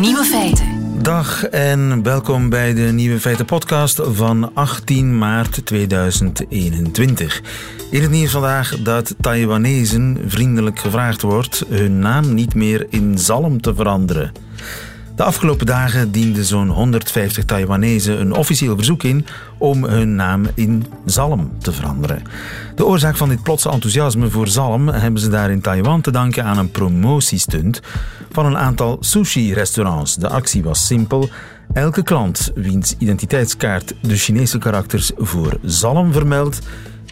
Nieuwe feiten. Dag en welkom bij de Nieuwe Feiten podcast van 18 maart 2021. In het nieuws vandaag dat Taiwanezen vriendelijk gevraagd wordt hun naam niet meer in zalm te veranderen. De afgelopen dagen dienden zo'n 150 Taiwanezen een officieel verzoek in om hun naam in zalm te veranderen. De oorzaak van dit plotse enthousiasme voor zalm hebben ze daar in Taiwan te danken aan een promotiestunt van een aantal sushi-restaurants. De actie was simpel. Elke klant wiens identiteitskaart de Chinese karakters voor zalm vermeldt,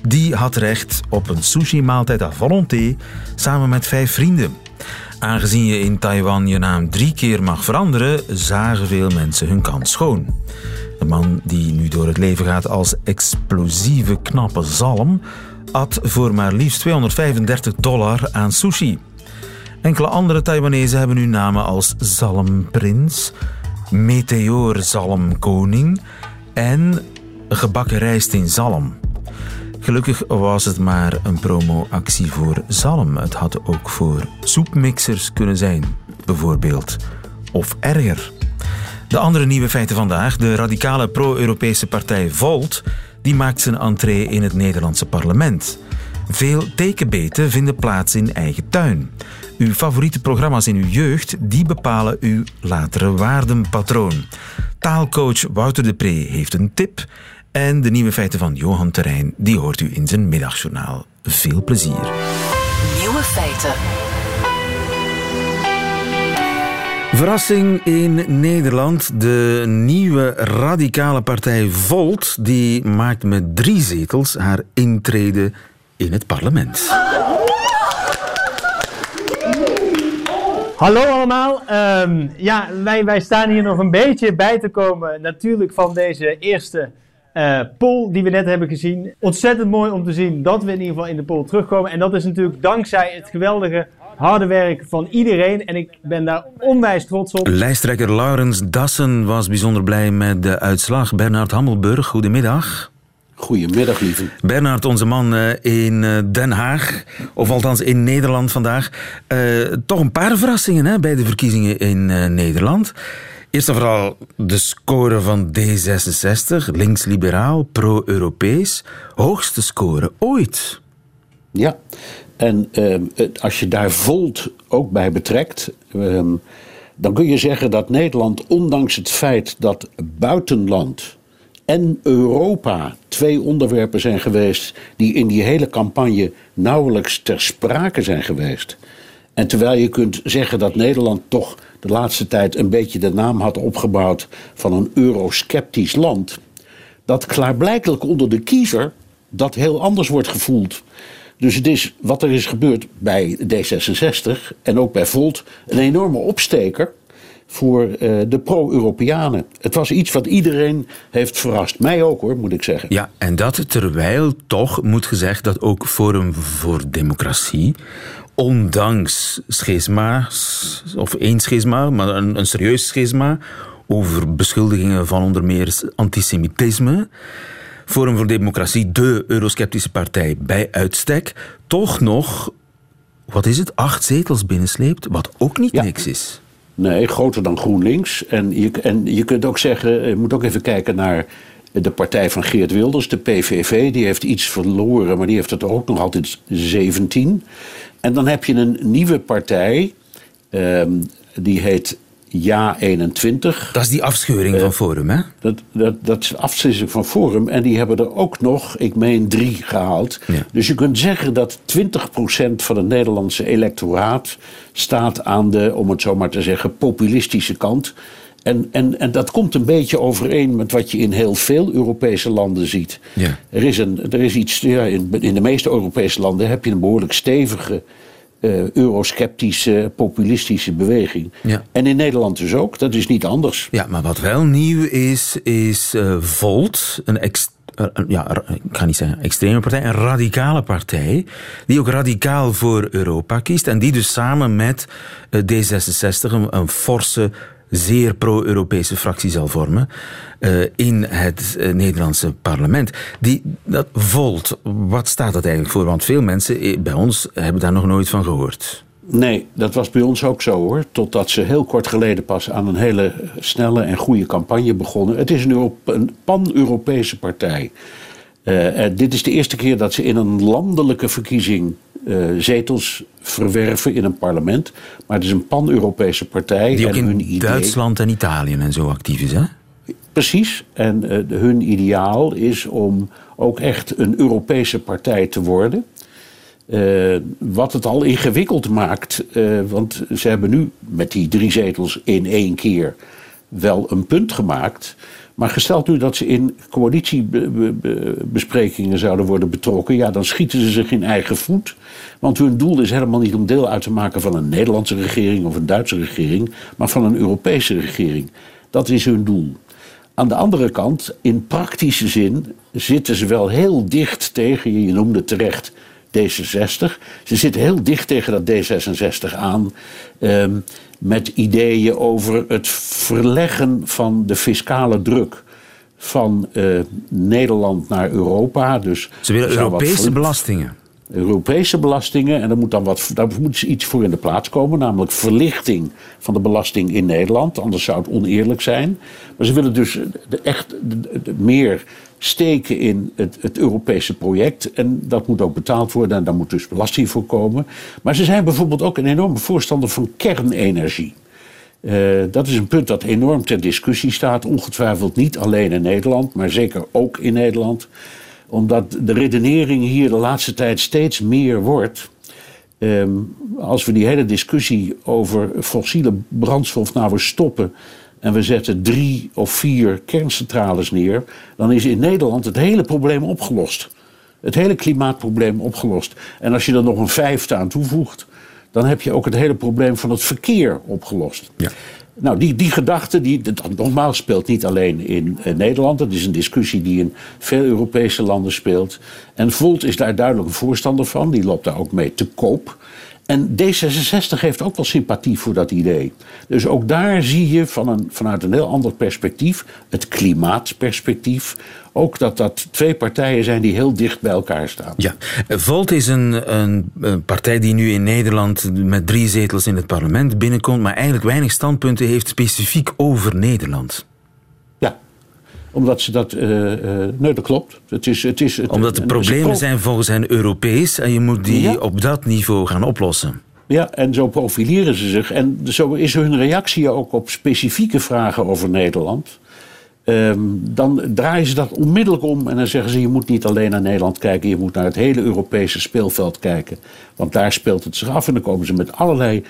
die had recht op een sushi-maaltijd à volonté samen met vijf vrienden. Aangezien je in Taiwan je naam drie keer mag veranderen, zagen veel mensen hun kans schoon. De man die nu door het leven gaat als explosieve knappe zalm, at voor maar liefst 235 dollar aan sushi. Enkele andere Taiwanese hebben nu namen als Zalmprins, Meteor Zalmkoning en Gebakken rijst in zalm. Gelukkig was het maar een promoactie voor zalm. Het had ook voor soepmixers kunnen zijn, bijvoorbeeld. Of erger. De andere nieuwe feiten vandaag. De radicale pro-Europese partij Volt die maakt zijn entree in het Nederlandse parlement. Veel tekenbeten vinden plaats in eigen tuin. Uw favoriete programma's in uw jeugd die bepalen uw latere waardenpatroon. Taalcoach Wouter de Pre heeft een tip en de nieuwe feiten van Johan Terrein, die hoort u in zijn middagjournaal. Veel plezier. Nieuwe feiten. Verrassing in Nederland. De nieuwe radicale partij Volt die maakt met drie zetels haar intrede in het parlement. Hallo allemaal. Um, ja, wij, wij staan hier nog een beetje bij te komen natuurlijk van deze eerste uh, poll die we net hebben gezien. Ontzettend mooi om te zien dat we in ieder geval in de poll terugkomen. En dat is natuurlijk dankzij het geweldige harde werk van iedereen. En ik ben daar onwijs trots op. Lijsttrekker Laurens Dassen was bijzonder blij met de uitslag. Bernard Hammelburg, goedemiddag. Goedemiddag, lieve. Bernard, onze man eh, in eh, Den Haag, of althans in Nederland vandaag. toch een paar verrassingen hè, bij de verkiezingen in Nederland. Eerst en vooral de score van D66, links-liberaal, pro-Europees. Hoogste score ooit. Ja, en uh, als je daar Volt ook bij betrekt, uh, dan kun je zeggen dat Nederland, ondanks het feit dat buitenland en Europa twee onderwerpen zijn geweest die in die hele campagne nauwelijks ter sprake zijn geweest. En terwijl je kunt zeggen dat Nederland toch de laatste tijd een beetje de naam had opgebouwd van een eurosceptisch land, dat klaarblijkelijk onder de kiezer dat heel anders wordt gevoeld. Dus het is wat er is gebeurd bij D66 en ook bij Volt een enorme opsteker voor uh, de pro-Europeanen. Het was iets wat iedereen heeft verrast. Mij ook hoor, moet ik zeggen. Ja, en dat terwijl toch moet gezegd dat ook Forum voor Democratie ondanks schisma's, of één schisma, maar een, een serieus schisma, over beschuldigingen van onder meer antisemitisme. Forum voor Democratie, de eurosceptische partij bij uitstek, toch nog, wat is het, acht zetels binnensleept, wat ook niet niks is. Nee, groter dan GroenLinks. En je, en je kunt ook zeggen, je moet ook even kijken naar de partij van Geert Wilders, de PVV. Die heeft iets verloren, maar die heeft het ook nog altijd 17. En dan heb je een nieuwe partij, ehm, die heet Ja 21. Dat is die afscheuring van eh, Forum, hè? Dat, dat, dat is de afscheuring van Forum. En die hebben er ook nog, ik meen, drie gehaald. Dus je kunt zeggen dat 20% van het Nederlandse electoraat staat aan de, om het zo maar te zeggen, populistische kant. En, en, en dat komt een beetje overeen met wat je in heel veel Europese landen ziet. Ja. Er, is een, er is iets, ja, in, in de meeste Europese landen heb je een behoorlijk stevige eurosceptische, populistische beweging. Ja. En in Nederland dus ook, dat is niet anders. Ja, maar wat wel nieuw is, is uh, Volt, een ex ja, ik ga niet zeggen extreme partij, een radicale partij, die ook radicaal voor Europa kiest en die dus samen met eh, D66 een, een forse zeer pro-Europese fractie zal vormen uh, in het uh, Nederlandse parlement. Die, dat Volt, wat staat dat eigenlijk voor? Want veel mensen bij ons hebben daar nog nooit van gehoord. Nee, dat was bij ons ook zo hoor. Totdat ze heel kort geleden pas aan een hele snelle en goede campagne begonnen. Het is een, een pan-Europese partij. Uh, dit is de eerste keer dat ze in een landelijke verkiezing uh, zetels verwerven in een parlement. Maar het is een pan-Europese partij. Die ook en in idee... Duitsland en Italië en zo actief is, hè? Precies. En uh, hun ideaal is om ook echt een Europese partij te worden. Uh, wat het al ingewikkeld maakt, uh, want ze hebben nu met die drie zetels in één keer wel een punt gemaakt. Maar gesteld nu dat ze in coalitiebesprekingen zouden worden betrokken, ja, dan schieten ze zich in eigen voet. Want hun doel is helemaal niet om deel uit te maken van een Nederlandse regering of een Duitse regering, maar van een Europese regering. Dat is hun doel. Aan de andere kant, in praktische zin, zitten ze wel heel dicht tegen, je noemde terecht, D66. Ze zitten heel dicht tegen dat D66 aan. Um, met ideeën over het verleggen van de fiscale druk van uh, Nederland naar Europa. Dus Ze willen Europese belastingen. Europese belastingen. En er moet dan wat, daar moet iets voor in de plaats komen, namelijk verlichting van de belasting in Nederland. Anders zou het oneerlijk zijn. Maar ze willen dus de, echt de, meer steken in het, het, Europese project. En dat moet ook betaald worden en daar moet dus belasting voor komen. Maar ze zijn bijvoorbeeld ook een enorme voorstander van kernenergie. Uh, dat is een punt dat enorm ter discussie staat. Ongetwijfeld niet alleen in Nederland, maar zeker ook in Nederland omdat de redenering hier de laatste tijd steeds meer wordt. Um, als we die hele discussie over fossiele brandstof nou weer stoppen. En we zetten drie of vier kerncentrales neer. dan is in Nederland het hele probleem opgelost. Het hele klimaatprobleem opgelost. En als je er nog een vijfde aan toevoegt. dan heb je ook het hele probleem van het verkeer opgelost. Ja. Nou, die, die gedachte, die, dat, nogmaals, speelt niet alleen in Nederland. Dat is een discussie die in veel Europese landen speelt. En Volt is daar duidelijk een voorstander van. Die loopt daar ook mee te koop. En D66 heeft ook wel sympathie voor dat idee. Dus ook daar zie je van een, vanuit een heel ander perspectief, het klimaatperspectief, ook dat dat twee partijen zijn die heel dicht bij elkaar staan. Ja, Volt is een, een, een, partij die nu in Nederland met drie zetels in het parlement binnenkomt, maar eigenlijk weinig standpunten heeft specifiek over Nederland. Omdat ze dat. Uh, uh, nee, dat klopt. Het is, het is, het, omdat de problemen zijn volgens hen Europees en je moet die op dat niveau gaan oplossen. Ja, en zo profileren ze zich. En zo is hun reactie ook op specifieke vragen over Nederland. Um, dan draaien ze dat onmiddellijk om en dan zeggen ze: je moet niet alleen naar Nederland kijken, je moet naar het hele Europese speelveld kijken. Want daar speelt het zich af en dan komen ze met allerlei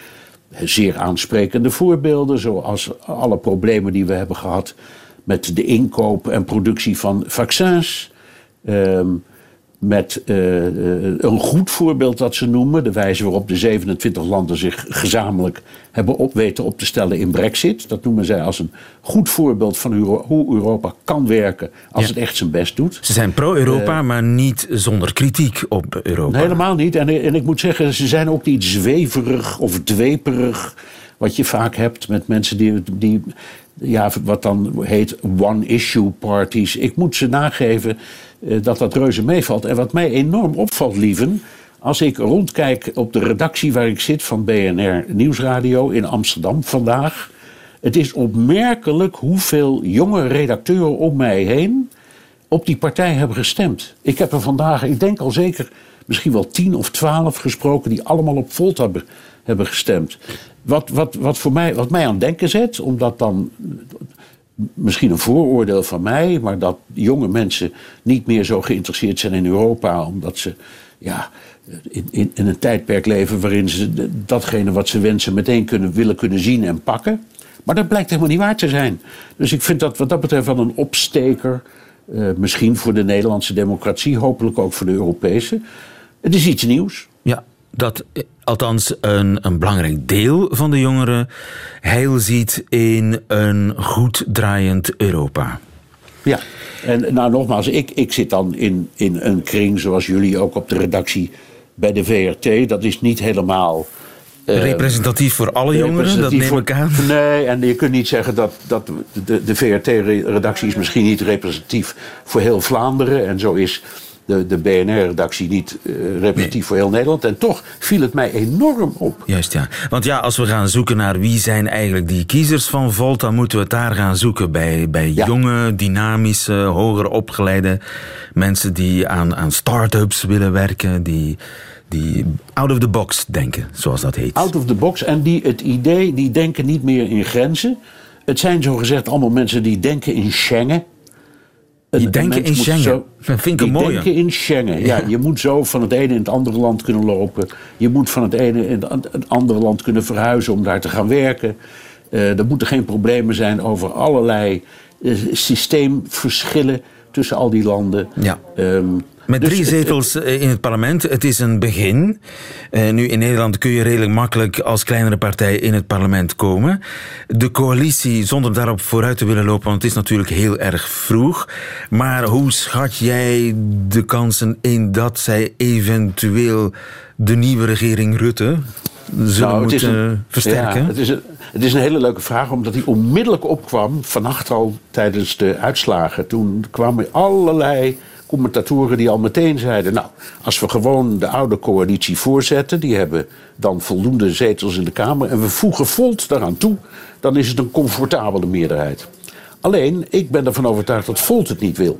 zeer aansprekende voorbeelden, zoals alle problemen die we hebben gehad met de inkoop en productie van vaccins. Um, met uh, een goed voorbeeld dat ze noemen. De wijze waarop de 27 landen zich gezamenlijk hebben op weten op te stellen in Brexit. Dat noemen zij als een goed voorbeeld van hoe Europa kan werken als het echt zijn best doet. Ze zijn pro-Europa, uh, maar niet zonder kritiek op Europa. Helemaal niet. En, en ik moet zeggen, ze zijn ook niet zweverig of dweperig. Wat je vaak hebt met mensen die, die ja, wat dan heet one-issue parties. Ik moet ze nageven uh, dat dat reuze meevalt. En wat mij enorm opvalt, lieven, als ik rondkijk op de redactie waar ik zit van BNR Nieuwsradio in Amsterdam vandaag. Het is opmerkelijk hoeveel jonge redacteuren om mij heen op die partij hebben gestemd. Ik heb er vandaag, ik denk al zeker misschien wel tien of twaalf gesproken die allemaal op Volt hebben, gestemd. Wat, wat, wat, voor mij, wat mij aan het denken zet, omdat dan misschien een vooroordeel van mij, maar dat jonge mensen niet meer zo geïnteresseerd zijn in Europa, omdat ze ja, in, in, een tijdperk leven waarin ze datgene wat ze wensen meteen kunnen, willen kunnen zien en pakken. Maar dat blijkt helemaal niet waar te zijn. Dus ik vind dat wat dat betreft wel een opsteker. Uh, misschien voor de Nederlandse democratie, hopelijk ook voor de Europese. Het is iets nieuws. Dat althans een, een belangrijk deel van de jongeren heil ziet in een goed draaiend Europa. Ja, en nou nogmaals, ik, ik zit dan in, in een kring zoals jullie ook op de redactie bij de VRT. Dat is niet helemaal. Uh, representatief voor alle jongeren, dat neem ik aan. Nee, en je kunt niet zeggen dat, dat de, de VRT-redactie is misschien niet representatief voor heel Vlaanderen. En zo is de, de BNR-redactie niet eh, repetitief voor heel Nederland. En toch viel het mij enorm op. Juist, ja. Want ja, als we gaan zoeken naar wie zijn eigenlijk die kiezers van Volt, dan moeten we het daar gaan zoeken. Bij, bij jonge, dynamische, hoger opgeleide mensen die aan, aan start-ups willen werken, die die out of the box denken, zoals dat heet. Out of the box en die het idee, die denken niet meer in grenzen. Het zijn zogezegd allemaal mensen die denken in Schengen. Die denken in Schengen. Zo, dat vind ik die denken in Schengen. Ja. je moet zo van het ene in het andere land kunnen lopen. Je moet van het ene in het andere land kunnen verhuizen om daar te gaan werken. Uh, er moeten geen problemen zijn over allerlei uh, systeemverschillen tussen al die landen. Ja. Um, met dus drie zetels eh, in het parlement. Het is een begin. Uh, nu in Nederland kun je redelijk makkelijk als kleinere partij in het parlement komen. De coalitie, zonder daarop vooruit te willen lopen, want het is natuurlijk heel erg vroeg. Maar hoe schat jij de kansen in dat zij eventueel de nieuwe regering Rutte zullen nou, moeten een, versterken? Ja, het, is een, het is een hele leuke vraag, omdat die onmiddellijk opkwam, vannacht al tijdens de uitslagen. Toen kwamen allerlei commentatoren die al meteen zeiden: Nou, als we gewoon de oude coalitie voorzetten, die hebben dan voldoende zetels in de Kamer, en we voegen Volt daaraan toe, dan is het een comfortabele meerderheid. Alleen, ik ben ervan overtuigd dat Volt het niet wil.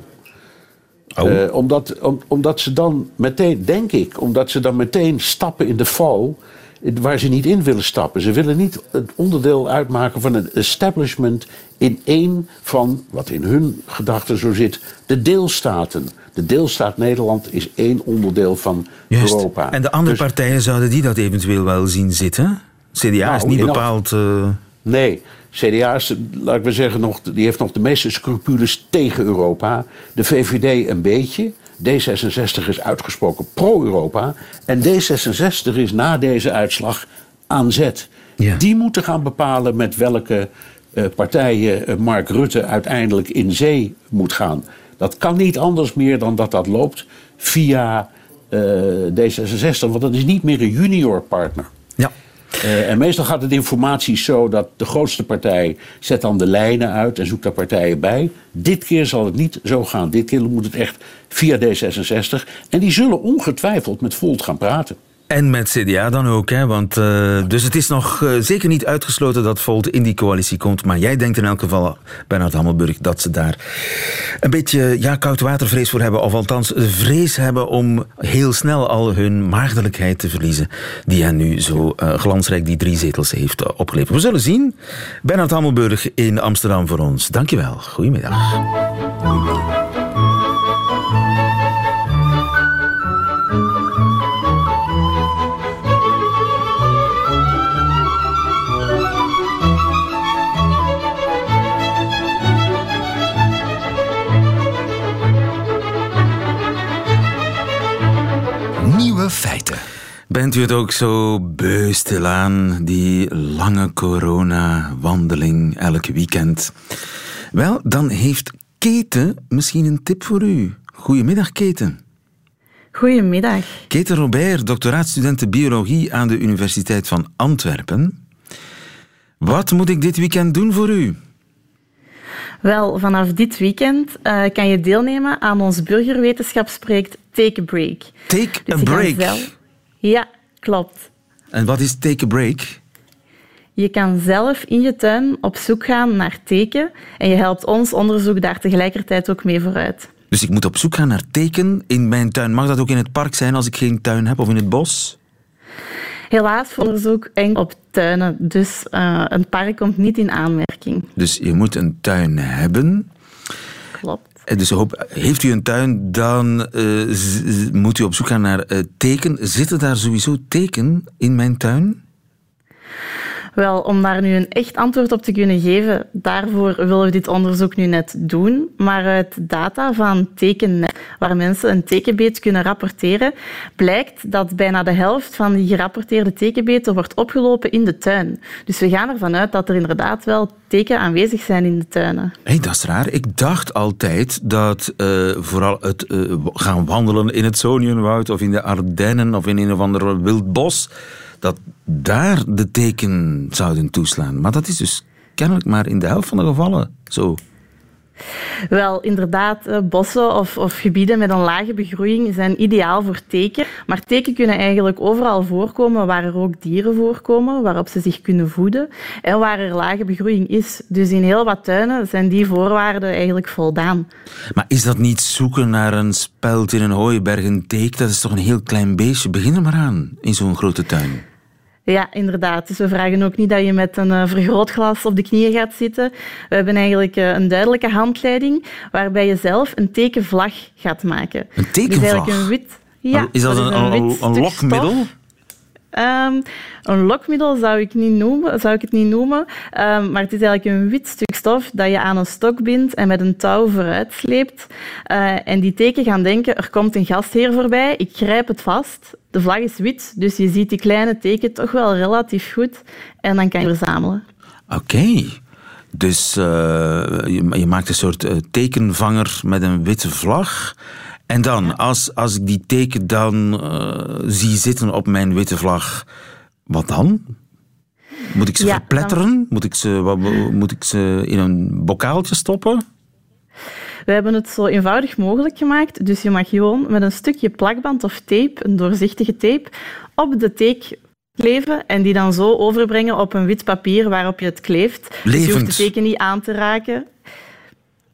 Oh. Uh, omdat, omdat ze dan meteen, denk ik, omdat ze dan meteen stappen in de val waar ze niet in willen stappen. Ze willen niet het onderdeel uitmaken van een establishment in één van, wat in hun gedachten zo zit, de deelstaten. De deelstaat Nederland is één onderdeel van Europa. En de andere dus- partijen zouden die dat eventueel wel zien zitten? CDA is nou, niet bepaald. Uh... Nee, CDA is, laat ik maar zeggen, nog, die heeft nog de meeste scrupules tegen Europa. De VVD een beetje. D66 is uitgesproken pro-Europa. En D66 is na deze uitslag aan zet. Die moeten gaan bepalen met welke uh, partijen uh, Mark Rutte uiteindelijk in zee moet gaan. Dat kan niet anders meer dan dat dat loopt via uh, D66, want dat is niet meer een junior partner. Ja. Uh, en meestal gaat het informatie zo dat de grootste partij zet dan de lijnen uit en zoekt daar partijen bij. Dit keer zal het niet zo gaan. Dit keer moet het echt via D66. En die zullen ongetwijfeld met Volt gaan praten. En met CDA dan ook, hè? Want, uh, dus het is nog uh, zeker niet uitgesloten dat Volt in die coalitie komt. Maar jij denkt in elk geval, Bernard Hammelburg, dat ze daar een beetje ja, koudwatervrees voor hebben. Of althans vrees hebben om heel snel al hun maagdelijkheid te verliezen. Die hen nu zo uh, glansrijk die drie zetels heeft opgeleverd. We zullen zien. Bernard Hammelburg in Amsterdam voor ons. Dankjewel. Goedemiddag. U het ook zo beu stilaan, die lange corona-wandeling elk weekend? Wel, dan heeft Keten misschien een tip voor u. Goedemiddag, Keten. Goedemiddag. Keten Robert, doctoraatstudent biologie aan de Universiteit van Antwerpen. Wat moet ik dit weekend doen voor u? Wel, vanaf dit weekend uh, kan je deelnemen aan ons burgerwetenschapsproject Take a Break. Take dus a Break? Ja, klopt. En wat is Take a Break? Je kan zelf in je tuin op zoek gaan naar teken en je helpt ons onderzoek daar tegelijkertijd ook mee vooruit. Dus ik moet op zoek gaan naar teken in mijn tuin. Mag dat ook in het park zijn als ik geen tuin heb of in het bos? Helaas voor onderzoek enkel op tuinen, dus uh, een park komt niet in aanmerking. Dus je moet een tuin hebben. Klopt. Eh, dus heeft u een tuin, dan uh, moet u op zoek gaan naar uh, teken. Zitten daar sowieso teken in mijn tuin? Wel, om daar nu een echt antwoord op te kunnen geven, daarvoor willen we dit onderzoek nu net doen. Maar uit data van Tekennet, waar mensen een tekenbeet kunnen rapporteren, blijkt dat bijna de helft van die gerapporteerde tekenbeten wordt opgelopen in de tuin. Dus we gaan ervan uit dat er inderdaad wel teken aanwezig zijn in de tuinen. Hey, dat is raar. Ik dacht altijd dat uh, vooral het uh, gaan wandelen in het Sonienwoud of in de Ardennen of in een of ander wild bos dat daar de teken zouden toeslaan. Maar dat is dus kennelijk maar in de helft van de gevallen zo. Wel, inderdaad, eh, bossen of, of, gebieden met een lage begroeiing zijn ideaal voor teken. Maar teken kunnen eigenlijk overal voorkomen waar er ook dieren voorkomen, waarop ze zich kunnen voeden en waar er lage begroeiing is. Dus in heel wat tuinen zijn die voorwaarden eigenlijk voldaan. Maar is dat niet zoeken naar een speld in een hooiberg, een teek? Dat is toch een heel klein beestje? Begin er maar aan in zo'n grote tuin. Ja, inderdaad. Dus we vragen ook niet dat je met een uh, vergrootglas op de knieën gaat zitten. We hebben eigenlijk uh, een duidelijke handleiding waarbij je zelf een tekenvlag gaat maken. Een tekenvlag? Dus een wit... Ja, is dat, dat een, een, een, een lokmiddel? Um, een lokmiddel zou ik, niet noemen, zou ik het niet noemen, um, maar het is eigenlijk een wit stuk stof dat je aan een stok bindt en met een touw vooruit sleept. Uh, en die teken gaan denken, er komt een gastheer voorbij, ik grijp het vast. De vlag is wit, dus je ziet die kleine teken toch wel relatief goed en dan kan je verzamelen. Oké. Dus uh, je, je, maakt een soort uh, tekenvanger met een witte vlag. En dan, als, als ik die teken dan uh, zie zitten op mijn witte vlag, wat dan? Moet ik ze ja, verpletteren? Dan... Moet, ik ze, wat, moet ik ze in een bokaaltje stoppen? We hebben het zo eenvoudig mogelijk gemaakt. Dus je mag gewoon met een stukje plakband of tape, een doorzichtige tape, op de teek kleven en die dan zo overbrengen op een wit papier waarop je het kleeft. Levend. Dus je hoeft de teken niet aan te raken.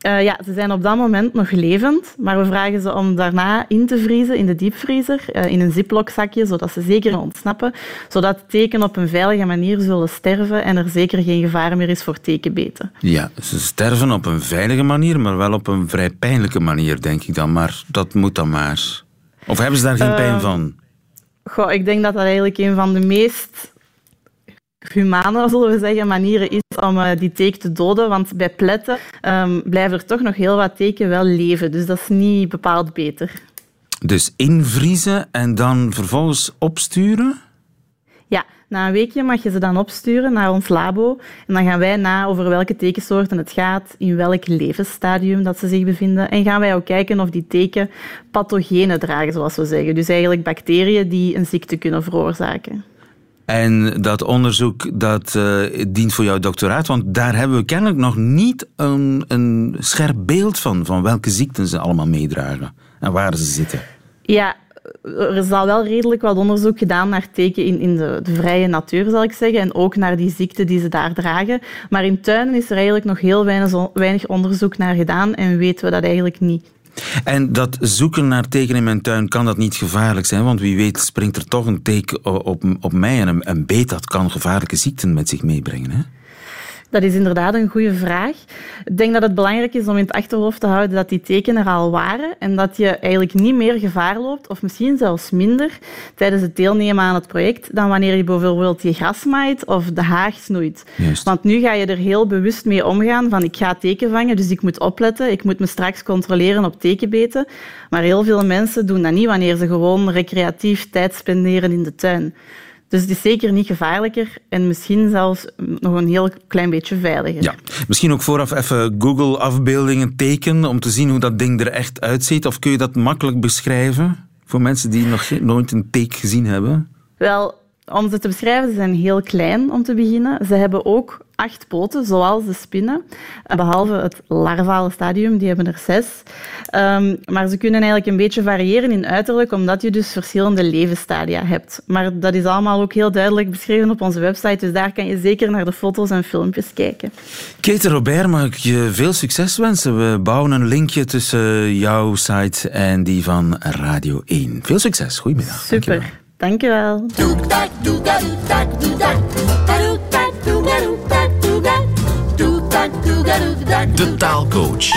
Uh, ja, ze zijn op dat moment nog levend, maar we vragen ze om daarna in te vriezen in de diepvriezer, uh, in een ziplockzakje, zodat ze zeker ontsnappen, zodat teken op een veilige manier zullen sterven en er zeker geen gevaar meer is voor tekenbeten. Ja, ze sterven op een veilige manier, maar wel op een vrij pijnlijke manier, denk ik dan. Maar dat moet dan maar. Of hebben ze daar geen uh, pijn van? Goh, ik denk dat dat eigenlijk een van de meest humane, zullen we zeggen, manieren is om uh, die teken te doden. Want bij pletten um, blijven er toch nog heel wat teken wel leven. Dus dat is niet bepaald beter. Dus invriezen en dan vervolgens opsturen? Ja, na een weekje mag je ze dan opsturen naar ons labo. En dan gaan wij na over welke tekensoorten het gaat, in welk levensstadium dat ze zich bevinden. En gaan wij ook kijken of die teken pathogenen dragen, zoals we zeggen. Dus eigenlijk bacteriën die een ziekte kunnen veroorzaken. En dat onderzoek dat uh, dient voor jouw doctoraat, want daar hebben we kennelijk nog niet een, een scherp beeld van, van welke ziekten ze allemaal meedragen en waar ze zitten. Ja, er is al wel redelijk wat onderzoek gedaan naar teken in, in de, de, vrije natuur, zal ik zeggen, en ook naar die ziekten die ze daar dragen. Maar in tuinen is er eigenlijk nog heel weinig, weinig onderzoek naar gedaan en weten we dat eigenlijk niet. En dat zoeken naar teken in mijn tuin, kan dat niet gevaarlijk zijn? Want wie weet springt er toch een teken op, op mij en een, een beet dat kan gevaarlijke ziekten met zich meebrengen. Hè? Dat is inderdaad een goede vraag. Ik denk dat het belangrijk is om in het achterhoofd te houden dat die tekenen er al waren en dat je eigenlijk niet meer gevaar loopt, of misschien zelfs minder, tijdens het deelnemen aan het project dan wanneer je bijvoorbeeld je gras maait of de haag snoeit. Juist. Want nu ga je er heel bewust mee omgaan van ik ga teken vangen, dus ik moet opletten, ik moet me straks controleren op tekenbeten. Maar heel veel mensen doen dat niet wanneer ze gewoon recreatief tijd spenderen in de tuin. Dus het is zeker niet gevaarlijker en misschien zelfs nog een heel klein beetje veiliger. Ja. Misschien ook vooraf even Google-afbeeldingen tekenen om te zien hoe dat ding er echt uitziet. Of kun je dat makkelijk beschrijven voor mensen die nog nooit een teek gezien hebben? Wel, om ze te beschrijven, ze zijn heel klein om te beginnen. Ze hebben ook acht poten, zoals de spinnen. Behalve het larvale stadium, die hebben er zes. Um, maar ze kunnen eigenlijk een beetje variëren in uiterlijk, omdat je dus verschillende levensstadia hebt. Maar dat is allemaal ook heel duidelijk beschreven op onze website, dus daar kan je zeker naar de foto's en filmpjes kijken. Kate Robert, mag ik je veel succes wensen. We bouwen een linkje tussen jouw site en die van Radio 1. Veel succes, goedemiddag. Super. Dankjewel. De taalcoach.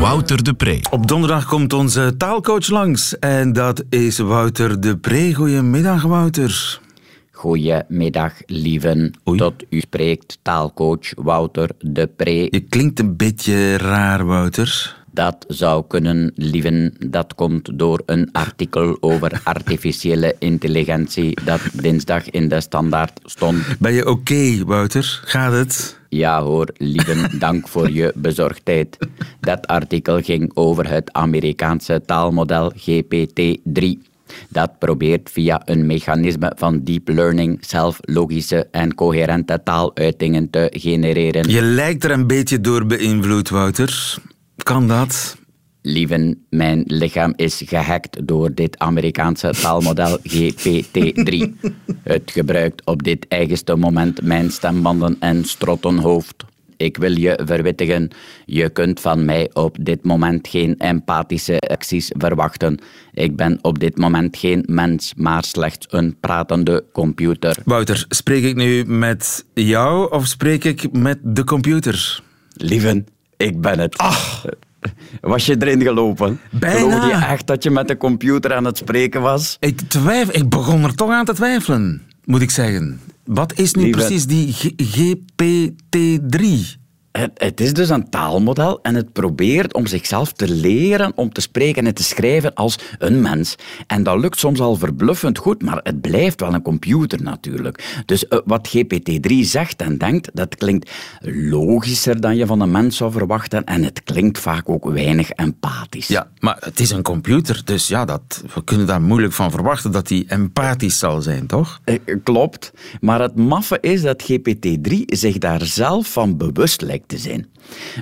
Wouter de Pre. Op donderdag komt onze taalcoach langs en dat is Wouter de Pre. Goedemiddag, Wouter. Goedemiddag, lieven. Oei. Tot u spreekt taalcoach Wouter de Pre. Je klinkt een beetje raar, Wouter. Dat zou kunnen, lieven. Dat komt door een artikel over artificiële intelligentie dat dinsdag in de standaard stond. Ben je oké, Wouter? Gaat het? Ja hoor, lieven, dank voor je bezorgdheid. Dat artikel ging over het Amerikaanse taalmodel GPT-3. Dat probeert via een mechanisme van deep learning zelf logische en coherente taaluitingen te genereren. Je lijkt er een beetje door beïnvloed, Wouter. Kan dat? Lieven, mijn lichaam is gehackt door dit Amerikaanse taalmodel GPT-3. Het gebruikt op dit eigenste moment mijn stembanden en strottenhoofd. Ik wil je verwittigen, je kunt van mij op dit moment geen empathische acties verwachten. Ik ben op dit moment geen mens, maar slechts een pratende computer. Wouter, spreek ik nu met jou of spreek ik met de computer? Lieven, ik ben het. Was je erin gelopen? Bijna. Geloof je echt dat je met de computer aan het spreken was? Ik, twijfel, ik begon er toch aan te twijfelen, moet ik zeggen. Wat is nu precies die G- GPT-3? Het, het is dus een taalmodel en het probeert om zichzelf te leren om te spreken en te schrijven als een mens. En dat lukt soms al verbluffend goed, maar het blijft wel een computer natuurlijk. Dus eh, wat GPT-3 zegt en denkt, dat klinkt logischer dan je van een mens zou verwachten en het klinkt vaak ook weinig empathisch. Ja, maar het is een computer, dus ja, dat, we kunnen daar moeilijk van verwachten dat hij empathisch zal zijn, toch? Eh, Klopt, maar het maffe is dat GPT-3 zich daar zelf van bewust lijkt te zijn.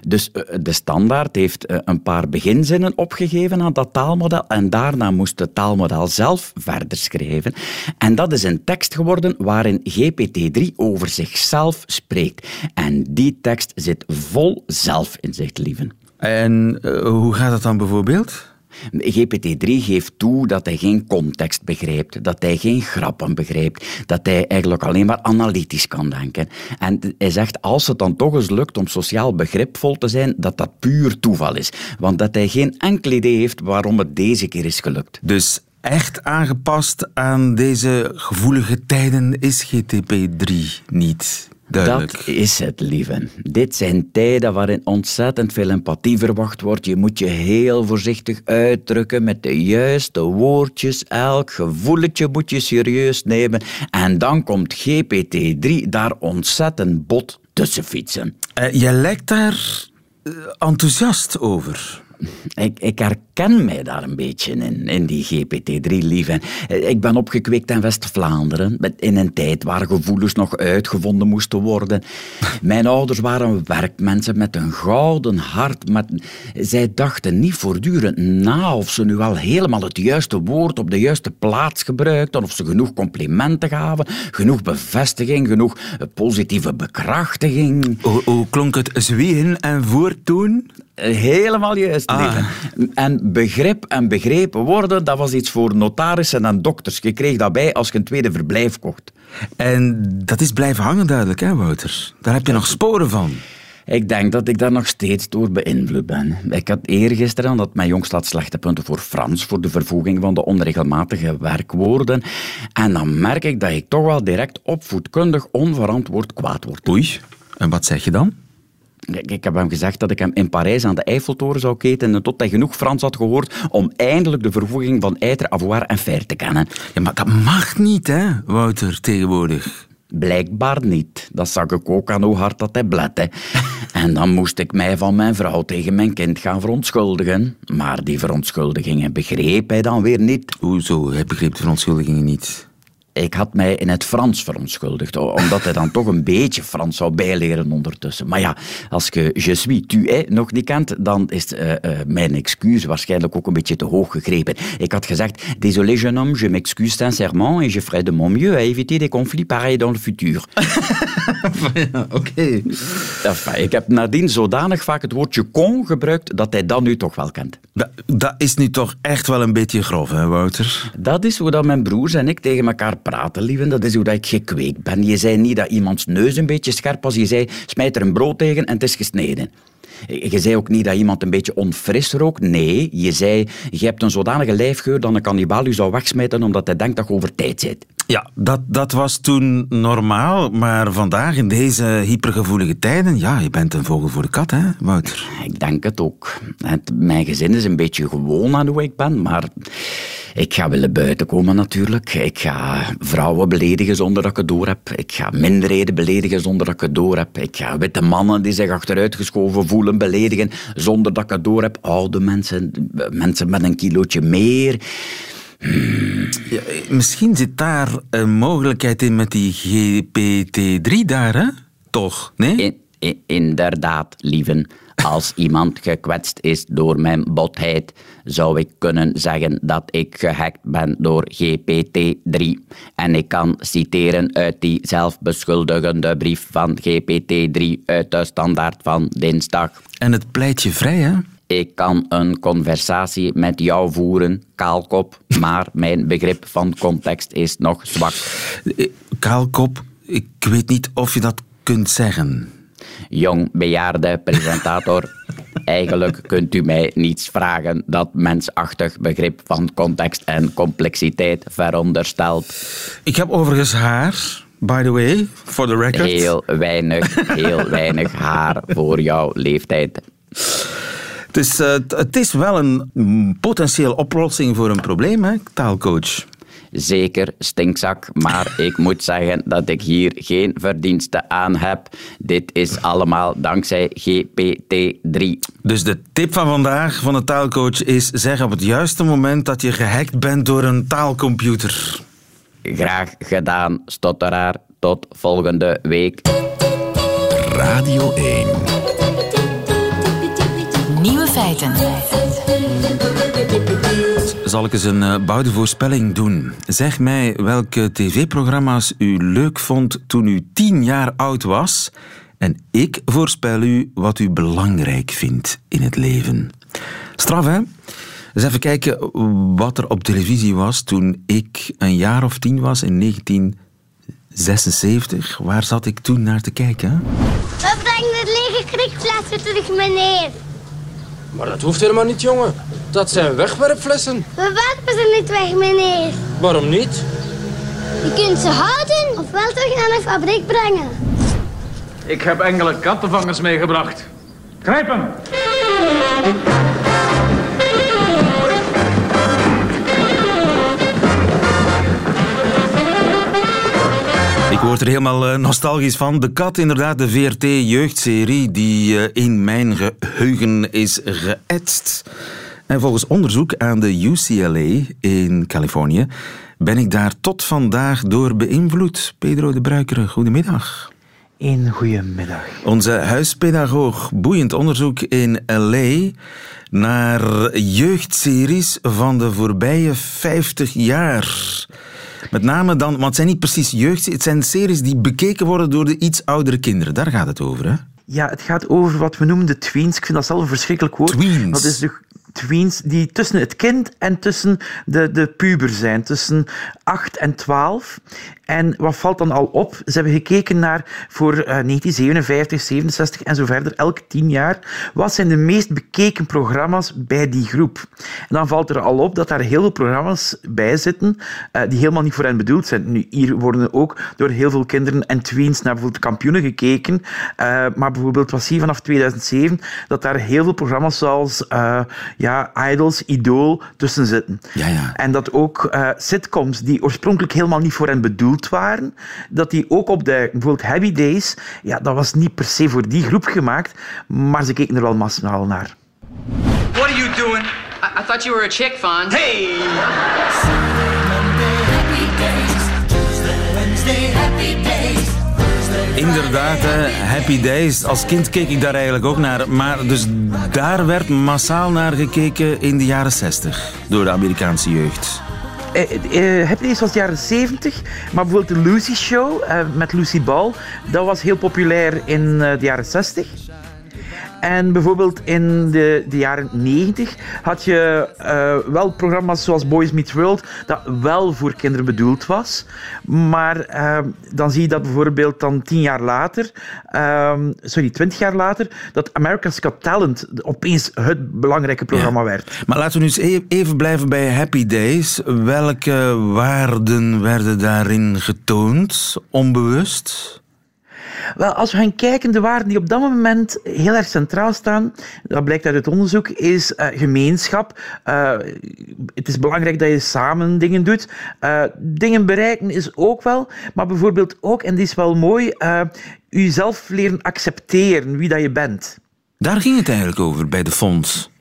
Dus eh, de standaard heeft eh, een paar beginzinnen opgegeven aan dat taalmodel en daarna moest het taalmodel zelf verder schrijven. En dat is een tekst geworden waarin GPT-3 over zichzelf spreekt. En die tekst zit vol zelfinzicht, lieven. En eh, hoe gaat dat dan bijvoorbeeld? GPT-3 geeft toe dat hij geen context begrijpt, dat hij geen grappen begrijpt, dat hij eigenlijk alleen maar analytisch kan denken. En hij zegt, als het dan toch eens lukt om sociaal begripvol te zijn, dat dat puur toeval is. Want dat hij geen enkel idee heeft waarom het deze keer is gelukt. Dus echt aangepast aan deze gevoelige tijden is GTP3 niet. Duidelijk. Dat is het, lieve. Dit zijn tijden waarin ontzettend veel empathie verwacht wordt. Je moet je heel voorzichtig uitdrukken met de juiste woordjes. Elk gevoeletje moet je serieus nemen. En dan komt GPT-3 daar ontzettend bot tussen fietsen. Eh, jij lijkt daar eh, enthousiast over. Ik, ik herken mij daar een beetje in, in die GPT-3, lieve. Ik ben opgekweekt in West-Vlaanderen, in een tijd waar gevoelens nog uitgevonden moesten worden. Mijn ouders waren werkmensen met een gouden hart, maar zij dachten niet voortdurend na of ze nu wel helemaal het juiste woord op de juiste plaats gebruikten, of ze genoeg complimenten gaven, genoeg bevestiging, genoeg eh, positieve bekrachtiging. Hoe, klonk het zwiegen en voortdoen? Helemaal juist, Ah. lieve. En begrip en begrepen worden, dat was iets voor notarissen en dokters. Je kreeg dat bij als je een tweede verblijf kocht. En dat is blijven hangen duidelijk, hè Wouter? Daar heb je nog sporen van. Ik denk dat ik daar nog steeds door beïnvloed ben. Ik had eergisteren dat mijn jongst had slechte punten voor Frans, voor de vervoeging van de onregelmatige werkwoorden. En dan merk ik dat ik toch wel direct opvoedkundig onverantwoord kwaad word. Oei. En wat zeg je dan? Ik, heb hem gezegd dat ik hem in Parijs aan de Eiffeltoren zou keten tot hij genoeg Frans had gehoord om eindelijk de vervoeging van eitre, avoir en faire te kennen. Ja, maar dat mag niet, hè, Wouter, tegenwoordig. Blijkbaar niet. Dat zag ik ook aan hoe hard dat hij blette. En dan moest ik mij van mijn vrouw tegen mijn kind gaan verontschuldigen. Maar die verontschuldigingen begreep hij dan weer niet. Hoezo? Hij begreep de verontschuldigingen niet. Ik had mij in het Frans verontschuldigd, omdat hij dan toch een beetje Frans zou bijleren ondertussen. Maar ja, als je je suis, tu es nog niet kent, dan is eh, eh, mijn excuus waarschijnlijk ook een beetje te hoog gegrepen. Ik had gezegd, désolé jeune homme, je m'excuse sincèrement et je ferai de mon mieux à éviter des conflits pareils dans le futur. Oké. Enfin, ik heb nadien zodanig vaak het woordje con gebruikt dat hij dat nu toch wel kent. Dat, dat is nu toch echt wel een beetje grof, hè, Wouter? Dat is hoe dat mijn broers en ik tegen elkaar praten, lieve. Dat is hoe dat ik gekweekt ben. Je zei niet dat iemands neus een beetje scherp was. Je zei, smijt er een brood tegen en het is gesneden. Je zei ook niet dat iemand een beetje onfris rook. Nee, je zei, je hebt een zodanige lijfgeur dat een kannibaal u zou wegsmijten omdat hij denkt dat je over tijd bent. Ja, dat, dat was toen normaal, maar vandaag in deze hypergevoelige tijden, ja, je bent een vogel voor de kat, hè, Wouter? Ik denk het ook. Mijn gezin is een beetje gewoon aan hoe ik ben, maar ik ga willen buiten komen natuurlijk. Ik ga vrouwen beledigen zonder dat ik het door heb. Ik ga minderheden beledigen zonder dat ik het door heb. Ik ga witte mannen die zich achteruitgeschoven voelen beledigen zonder dat ik het door heb. Oude mensen, mensen met een kilootje meer. Ja, misschien zit daar een mogelijkheid in met die GPT-3 daar, hè? Toch? Nee? In- inderdaad, lieven. Als iemand gekwetst is door mijn botheid, zou ik kunnen zeggen dat ik gehackt ben door GPT-3. En ik kan citeren uit die zelfbeschuldigende brief van GPT-3 uit de standaard van dinsdag. En het pleit je vrij, hè? Ik kan een conversatie met jou voeren, kaalkop, maar mijn begrip van context is nog zwak. Kaalkop, ik weet niet of je dat kunt zeggen. Jong bejaarde presentator, eigenlijk kunt u mij niets vragen dat mensachtig begrip van context en complexiteit veronderstelt. Ik heb overigens haar, by the way, for the record. Heel weinig, heel weinig haar voor jouw leeftijd. Het is, eh, t- het is wel een potentieel oplossing voor een probleem, hè, taalcoach. Zeker stinkzak, maar ik moet zeggen dat ik hier geen verdienste aan heb. Dit is allemaal dankzij GPT-3. Dus de tip van vandaag van de taalcoach is: zeg op het juiste moment dat je gehackt bent door een taalcomputer. Graag gedaan, stotteraar. Tot volgende week. Radio 1. Nieuwe feiten. Zal ik eens een uh, bouwde voorspelling doen? Zeg mij welke tv-programma's u leuk vond toen u tien jaar oud was. En ik voorspel u wat u belangrijk vindt in het leven. Straf, hè? Eens even kijken wat er op televisie was toen ik een jaar of tien was in 1976. Waar zat ik toen naar te kijken? We brengen het lege kriekflessen terug, meneer. Maar dat hoeft helemaal niet, jongen. Dat zijn wegwerpflessen. We werpen ze niet weg, meneer. Waarom niet? Je kunt ze houden of wel terug naar de fabriek brengen. Ik heb enkele kattenvangers meegebracht. Grijp hem! Ik word er helemaal uh, nostalgisch van. De Kat, inderdaad, de VRT-jeugdserie die uh, in mijn geheugen is geëtst. En volgens onderzoek aan de UCLA in Californië ben ik daar tot vandaag door beïnvloed. Pedro de Bruikere, goedemiddag. Een goedemiddag. Onze huispedagoog, boeiend onderzoek in LA naar jeugdseries van de voorbije 50 jaar. Met name dan, want het zijn niet precies jeugd, het zijn series die bekeken worden door de iets oudere kinderen. Daar gaat het over, hè? Ja, het gaat over wat we noemen de tweens. Ik vind dat zelf een verschrikkelijk woord. Tweens. Dat is de tweens die tussen het kind en tussen de, de puber zijn, tussen 8 en 12. En wat valt dan al op? Ze hebben gekeken naar voor uh, 1957, 67 en zo verder, elke tien jaar, wat zijn de meest bekeken programma's bij die groep? En dan valt er al op dat daar heel veel programma's bij zitten uh, die helemaal niet voor hen bedoeld zijn. Nu, hier worden ook door heel veel kinderen en tweens naar bijvoorbeeld kampioenen gekeken, uh, maar bijvoorbeeld was hier vanaf 2007 dat daar heel veel programma's zoals uh, ja, Idols, Idol tussen zitten. Ja, ja. En dat ook uh, sitcoms die oorspronkelijk helemaal niet voor hen bedoeld waren, dat die ook op de bijvoorbeeld Happy Days, ja, dat was niet per se voor die groep gemaakt, maar ze keken er wel massaal naar. What are you doing? I, I thought you were a chick, Fonz. Hey! Inderdaad, hè, Happy Days. Als kind keek ik daar eigenlijk ook naar. Maar dus daar werd massaal naar gekeken in de jaren 60 door de Amerikaanse jeugd. Uh, uh, Happy Days was de jaren 70, maar bijvoorbeeld de Lucy Show uh, met Lucy Ball, dat was heel populair in de jaren 60. En bijvoorbeeld in de, de jaren 90 had je uh, wel programma's zoals Boys Meet World, dat wel voor kinderen bedoeld was. Maar uh, dan zie je dat bijvoorbeeld dan tien jaar later, uh, sorry, twintig jaar later, dat America's Got Talent opeens het belangrijke programma ja. werd. Maar laten we nu eens even blijven bij Happy Days. Welke waarden werden daarin getoond, onbewust? Wel, als we gaan kijken, de waarden die op dat moment heel erg centraal staan, dat blijkt uit het onderzoek, is uh, gemeenschap. Uh, het is belangrijk dat je samen dingen doet. Uh, dingen bereiken is ook wel, maar bijvoorbeeld ook, en dit is wel mooi, jezelf leren accepteren wie dat je bent. Daar ging het eigenlijk over bij de fonds.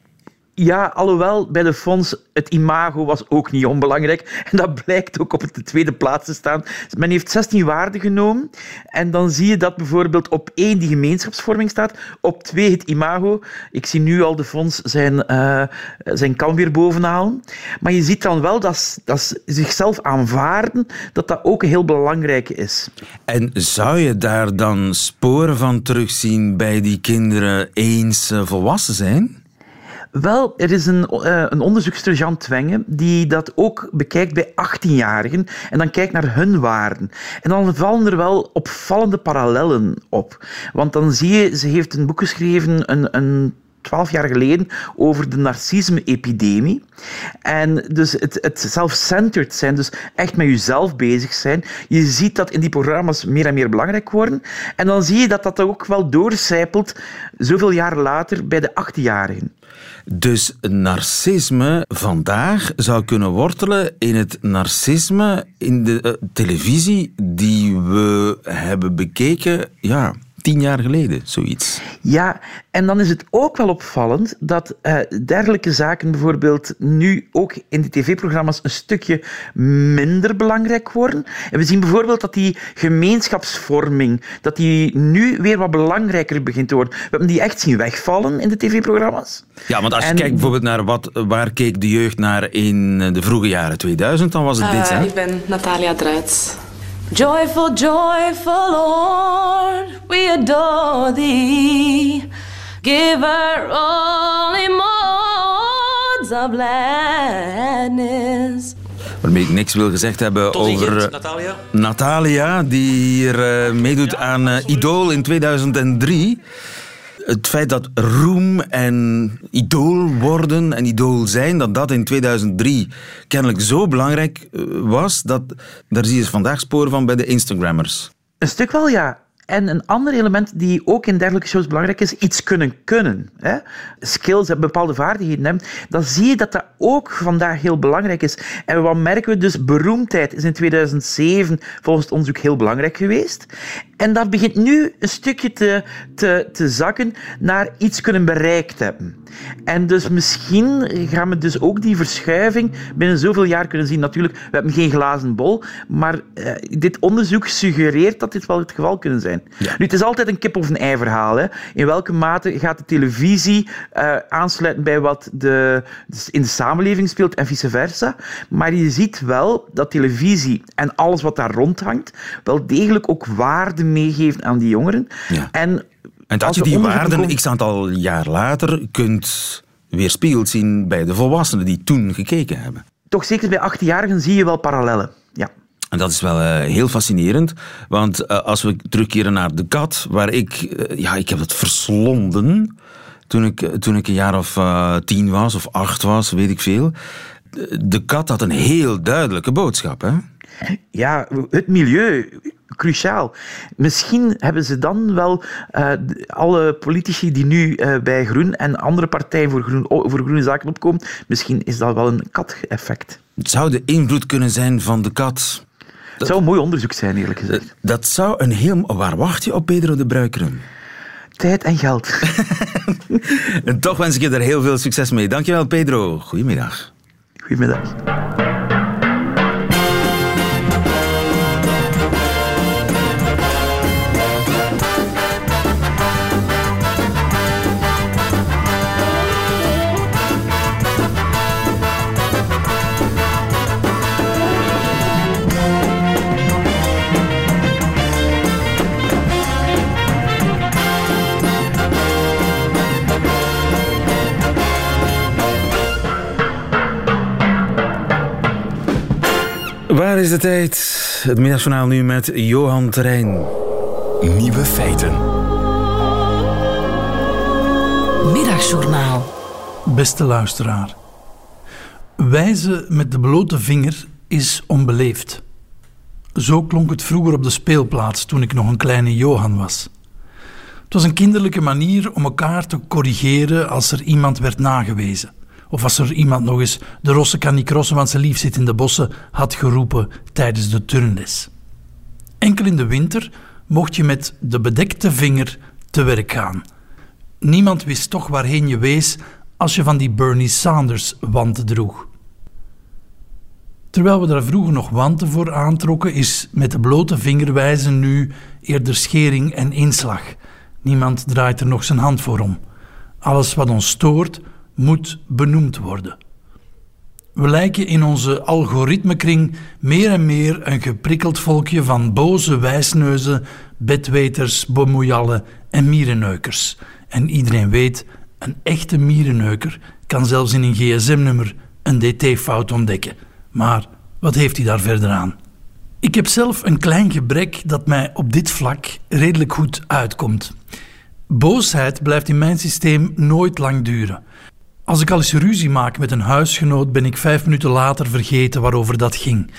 Ja, alhoewel bij de fonds het imago was ook niet onbelangrijk. En dat blijkt ook op de tweede plaats te staan. Men heeft 16 waarden genomen. En dan zie je dat bijvoorbeeld op één die gemeenschapsvorming staat, op twee het imago. Ik zie nu al de fonds zijn, uh, zijn kan weer bovenhalen. Maar je ziet dan wel dat, dat zichzelf aanvaarden, dat dat ook heel belangrijke is. En zou je daar dan sporen van terugzien bij die kinderen eens uh, volwassen zijn? Wel, er is een, uh, een onderzoekster, Jean Twenge, die dat ook bekijkt bij 18-jarigen en dan kijkt naar hun waarden. En dan vallen er wel opvallende parallellen op. Want dan zie je, ze heeft een boek geschreven, een, een twaalf jaar geleden over de narcisme-epidemie. En dus het, het self-centered zijn, dus echt met jezelf bezig zijn. Je ziet dat in die programma's meer en meer belangrijk worden. En dan zie je dat dat ook wel doorcijpelt, zoveel jaren later, bij de 18-jarigen. Dus narcisme vandaag zou kunnen wortelen in het narcisme in de uh, televisie die we hebben bekeken, ja, tien jaar geleden, zoiets. Ja, en dan is het ook wel opvallend dat uh, dergelijke zaken bijvoorbeeld nu ook in de tv-programma's een stukje minder belangrijk worden. En we zien bijvoorbeeld dat die gemeenschapsvorming, dat die nu weer wat belangrijker begint te worden. We hebben die echt zien wegvallen in de tv-programma's. Ja, want als je kijkt bijvoorbeeld naar wat, waar keek de jeugd naar in de vroege jaren 2000, dan was het uh, dit, hè? Ik ben Natalia Druits. Joyful, joyful Lord, we adore thee. Giver only modes of gladness. Waarmee ik niks wil gezegd hebben Tot over Gent, Natalia. Natalia, die hier uh, meedoet aan uh, Idol in 2003 het feit dat roem en idool worden en idool zijn, dat dat in 2003 kennelijk zo belangrijk was, dat, daar zie je vandaag sporen van bij de Instagrammers. Een stuk wel, ja. En een ander element die ook in dergelijke shows belangrijk is, iets kunnen kunnen. Hè? Skills en bepaalde vaardigheden hebben. Dan zie je dat dat ook vandaag heel belangrijk is. En wat merken we dus? Beroemdheid is in 2007 volgens het onderzoek heel belangrijk geweest. En dat begint nu een stukje te, te, te zakken naar iets kunnen bereikt hebben. En dus misschien gaan we dus ook die verschuiving binnen zoveel jaar kunnen zien. Natuurlijk, we hebben geen glazen bol, maar uh, dit onderzoek suggereert dat dit wel het geval kunnen zijn. Ja. Nu, het is altijd een kip of een ei verhaal. Hè. In welke mate gaat de televisie uh, aansluiten bij wat de, in de samenleving speelt en vice versa. Maar je ziet wel dat televisie en alles wat daar rondhangt wel degelijk ook waarde meegeven aan die jongeren. Ja. En, en dat je die waarden x aantal jaar later kunt weerspiegeld zien bij de volwassenen die toen gekeken hebben. Toch zeker bij 18-jarigen zie je wel parallellen. En dat is wel uh, heel fascinerend, want uh, als we terugkeren naar de kat, waar ik, uh, ja, ik heb het verslonden toen ik, toen ik een jaar of tien was of acht was, weet ik veel. De kat had een heel duidelijke boodschap, hè? Ja, het milieu, cruciaal. Misschien hebben ze dan wel uh, alle politici die nu uh, bij Groen en andere partijen voor, groen, voor groene zaken opkomen, misschien is dat wel een kat-effect. Het zou de invloed kunnen zijn van de kat. Het zou een mooi onderzoek zijn, eerlijk gezegd. Dat zou een heel... Waar wacht je op, Pedro de Bruikeren? Tijd en geld. en toch wens ik je er heel veel succes mee. Dankjewel, Pedro. Goedemiddag. Goedemiddag. Waar is de tijd? Het middagjournaal nu met Johan Terrein. Nieuwe feiten. Middagjournaal. Beste luisteraar. Wijzen met de blote vinger is onbeleefd. Zo klonk het vroeger op de speelplaats toen ik nog een kleine Johan was. Het was een kinderlijke manier om elkaar te corrigeren als er iemand werd nagewezen. Of als er iemand nog eens de rosse kan niet crossen, want zijn lief zit in de bossen, had geroepen tijdens de turnles. Enkel in de winter mocht je met de bedekte vinger te werk gaan. Niemand wist toch waarheen je wees als je van die Bernie Sanders wanten droeg. Terwijl we daar vroeger nog wanten voor aantrokken, is met de blote vinger wijzen nu eerder schering en inslag. Niemand draait er nog zijn hand voor om. Alles wat ons stoort, moet benoemd worden. We lijken in onze algoritmekring meer en meer een geprikkeld volkje van boze wijsneuzen, bedweters, bemoeiallen en mierenneukers. En iedereen weet, een echte mierenneuker kan zelfs in een gsm-nummer een dt-fout ontdekken. Maar wat heeft hij daar verder aan? Ik heb zelf een klein gebrek dat mij op dit vlak redelijk goed uitkomt. Boosheid blijft in mijn systeem nooit lang duren. Als ik al eens ruzie maak met een huisgenoot, ben ik vijf minuten later vergeten waarover dat ging.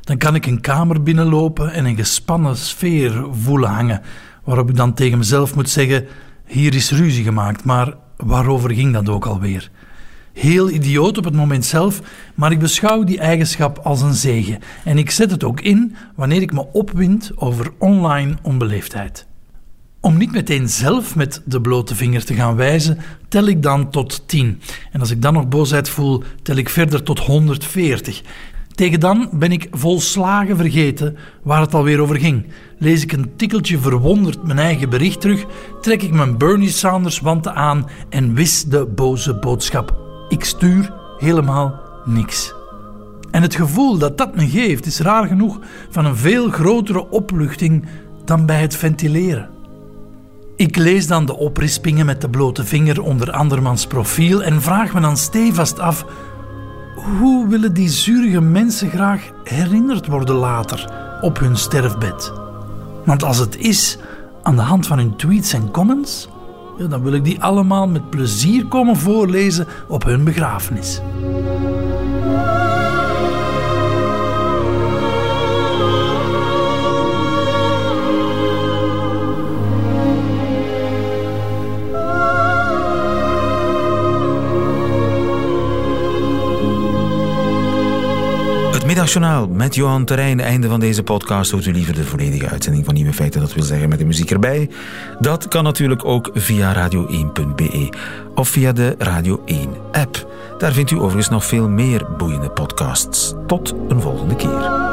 Dan kan ik een kamer binnenlopen en een gespannen sfeer voelen hangen, waarop ik dan tegen mezelf moet zeggen: hier is ruzie gemaakt, maar waarover ging dat ook alweer? Heel idioot op het moment zelf, maar ik beschouw die eigenschap als een zegen en ik zet het ook in wanneer ik me opwind over online onbeleefdheid. Om niet meteen zelf met de blote vinger te gaan wijzen, tel ik dan tot 10. En als ik dan nog boosheid voel, tel ik verder tot 140. Tegen dan ben ik volslagen vergeten waar het alweer over ging. Lees ik een tikkeltje verwonderd mijn eigen bericht terug, trek ik mijn Bernie Sanders wanten aan en wis de boze boodschap. Ik stuur helemaal niks. En het gevoel dat dat me geeft is raar genoeg van een veel grotere opluchting dan bij het ventileren. Ik lees dan de oprispingen met de blote vinger onder andermans profiel en vraag me dan stevast af: hoe willen die zurige mensen graag herinnerd worden later op hun sterfbed? Want als het is aan de hand van hun tweets en comments, ja, dan wil ik die allemaal met plezier komen voorlezen op hun begrafenis. Middagjournaal met Johan Terrein. Einde van deze podcast. Hoort u liever de volledige uitzending van Nieuwe Feiten, dat wil zeggen met de muziek erbij? Dat kan natuurlijk ook via radio1.be of via de Radio 1 app. Daar vindt u overigens nog veel meer boeiende podcasts. Tot een volgende keer.